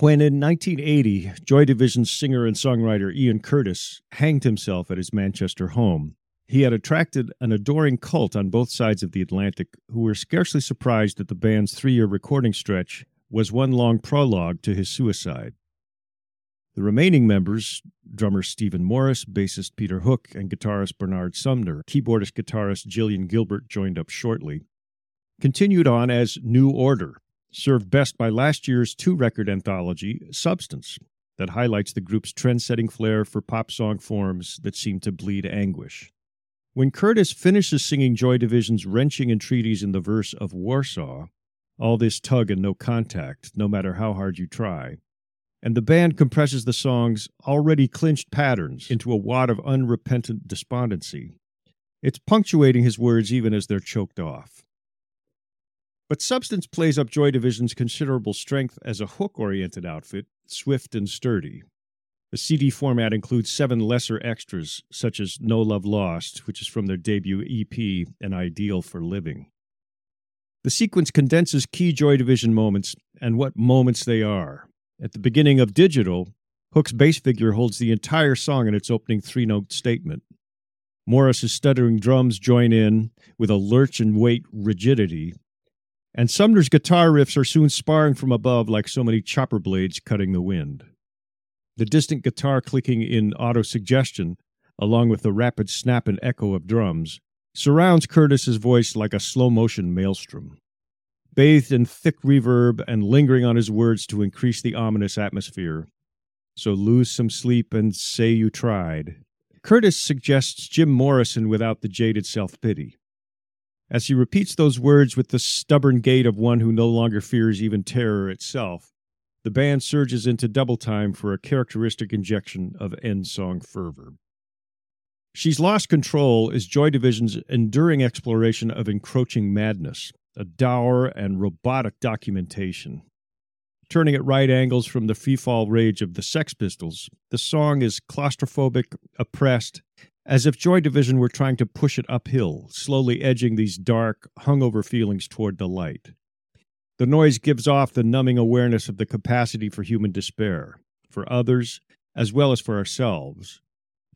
When in 1980, Joy Division's singer and songwriter Ian Curtis hanged himself at his Manchester home, he had attracted an adoring cult on both sides of the Atlantic who were scarcely surprised that the band's three year recording stretch was one long prologue to his suicide. The remaining members, drummer Stephen Morris, bassist Peter Hook, and guitarist Bernard Sumner, keyboardist guitarist Gillian Gilbert joined up shortly, continued on as New Order, served best by last year's two record anthology, Substance, that highlights the group's trend setting flair for pop song forms that seem to bleed anguish. When Curtis finishes singing Joy Division's wrenching entreaties in the verse of Warsaw, all this tug and no contact, no matter how hard you try, and the band compresses the song's already clinched patterns into a wad of unrepentant despondency. It's punctuating his words even as they're choked off. But Substance plays up Joy Division's considerable strength as a hook oriented outfit, swift and sturdy. The CD format includes seven lesser extras, such as No Love Lost, which is from their debut EP, An Ideal for Living. The sequence condenses key Joy Division moments and what moments they are. At the beginning of Digital, Hook's bass figure holds the entire song in its opening three note statement. Morris's stuttering drums join in with a lurch and weight rigidity and Sumner's guitar riffs are soon sparring from above like so many chopper blades cutting the wind. The distant guitar clicking in autosuggestion, along with the rapid snap and echo of drums, surrounds Curtis's voice like a slow motion maelstrom. Bathed in thick reverb and lingering on his words to increase the ominous atmosphere. So lose some sleep and say you tried. Curtis suggests Jim Morrison without the jaded self pity. As he repeats those words with the stubborn gait of one who no longer fears even terror itself, the band surges into double time for a characteristic injection of end song fervor. She's Lost Control is Joy Division's enduring exploration of encroaching madness, a dour and robotic documentation. Turning at right angles from the free fall rage of the Sex Pistols, the song is claustrophobic, oppressed, as if Joy Division were trying to push it uphill, slowly edging these dark, hungover feelings toward the light. The noise gives off the numbing awareness of the capacity for human despair, for others, as well as for ourselves,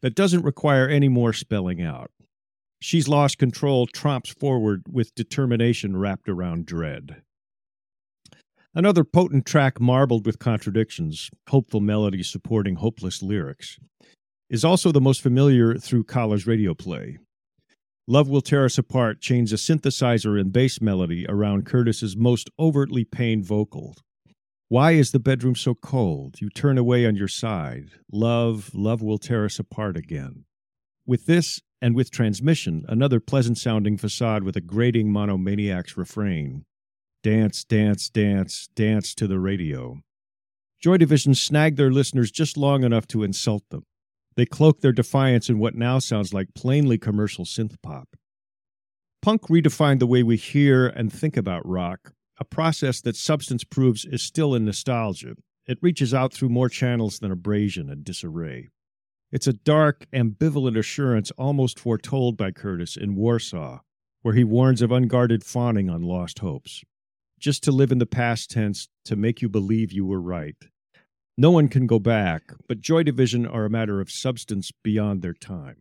that doesn't require any more spelling out. She's lost control, tromps forward with determination wrapped around dread. Another potent track marbled with contradictions, hopeful melodies supporting hopeless lyrics is also the most familiar through college radio play. Love Will Tear Us Apart chains a synthesizer and bass melody around Curtis's most overtly pained vocal. Why is the bedroom so cold? You turn away on your side. Love, love will tear us apart again. With this, and with transmission, another pleasant sounding facade with a grating monomaniac's refrain Dance, dance, dance, dance to the radio. Joy Division snagged their listeners just long enough to insult them. They cloak their defiance in what now sounds like plainly commercial synth pop. Punk redefined the way we hear and think about rock, a process that Substance proves is still in nostalgia. It reaches out through more channels than abrasion and disarray. It's a dark, ambivalent assurance almost foretold by Curtis in Warsaw, where he warns of unguarded fawning on lost hopes. Just to live in the past tense to make you believe you were right. No one can go back, but Joy Division are a matter of substance beyond their time.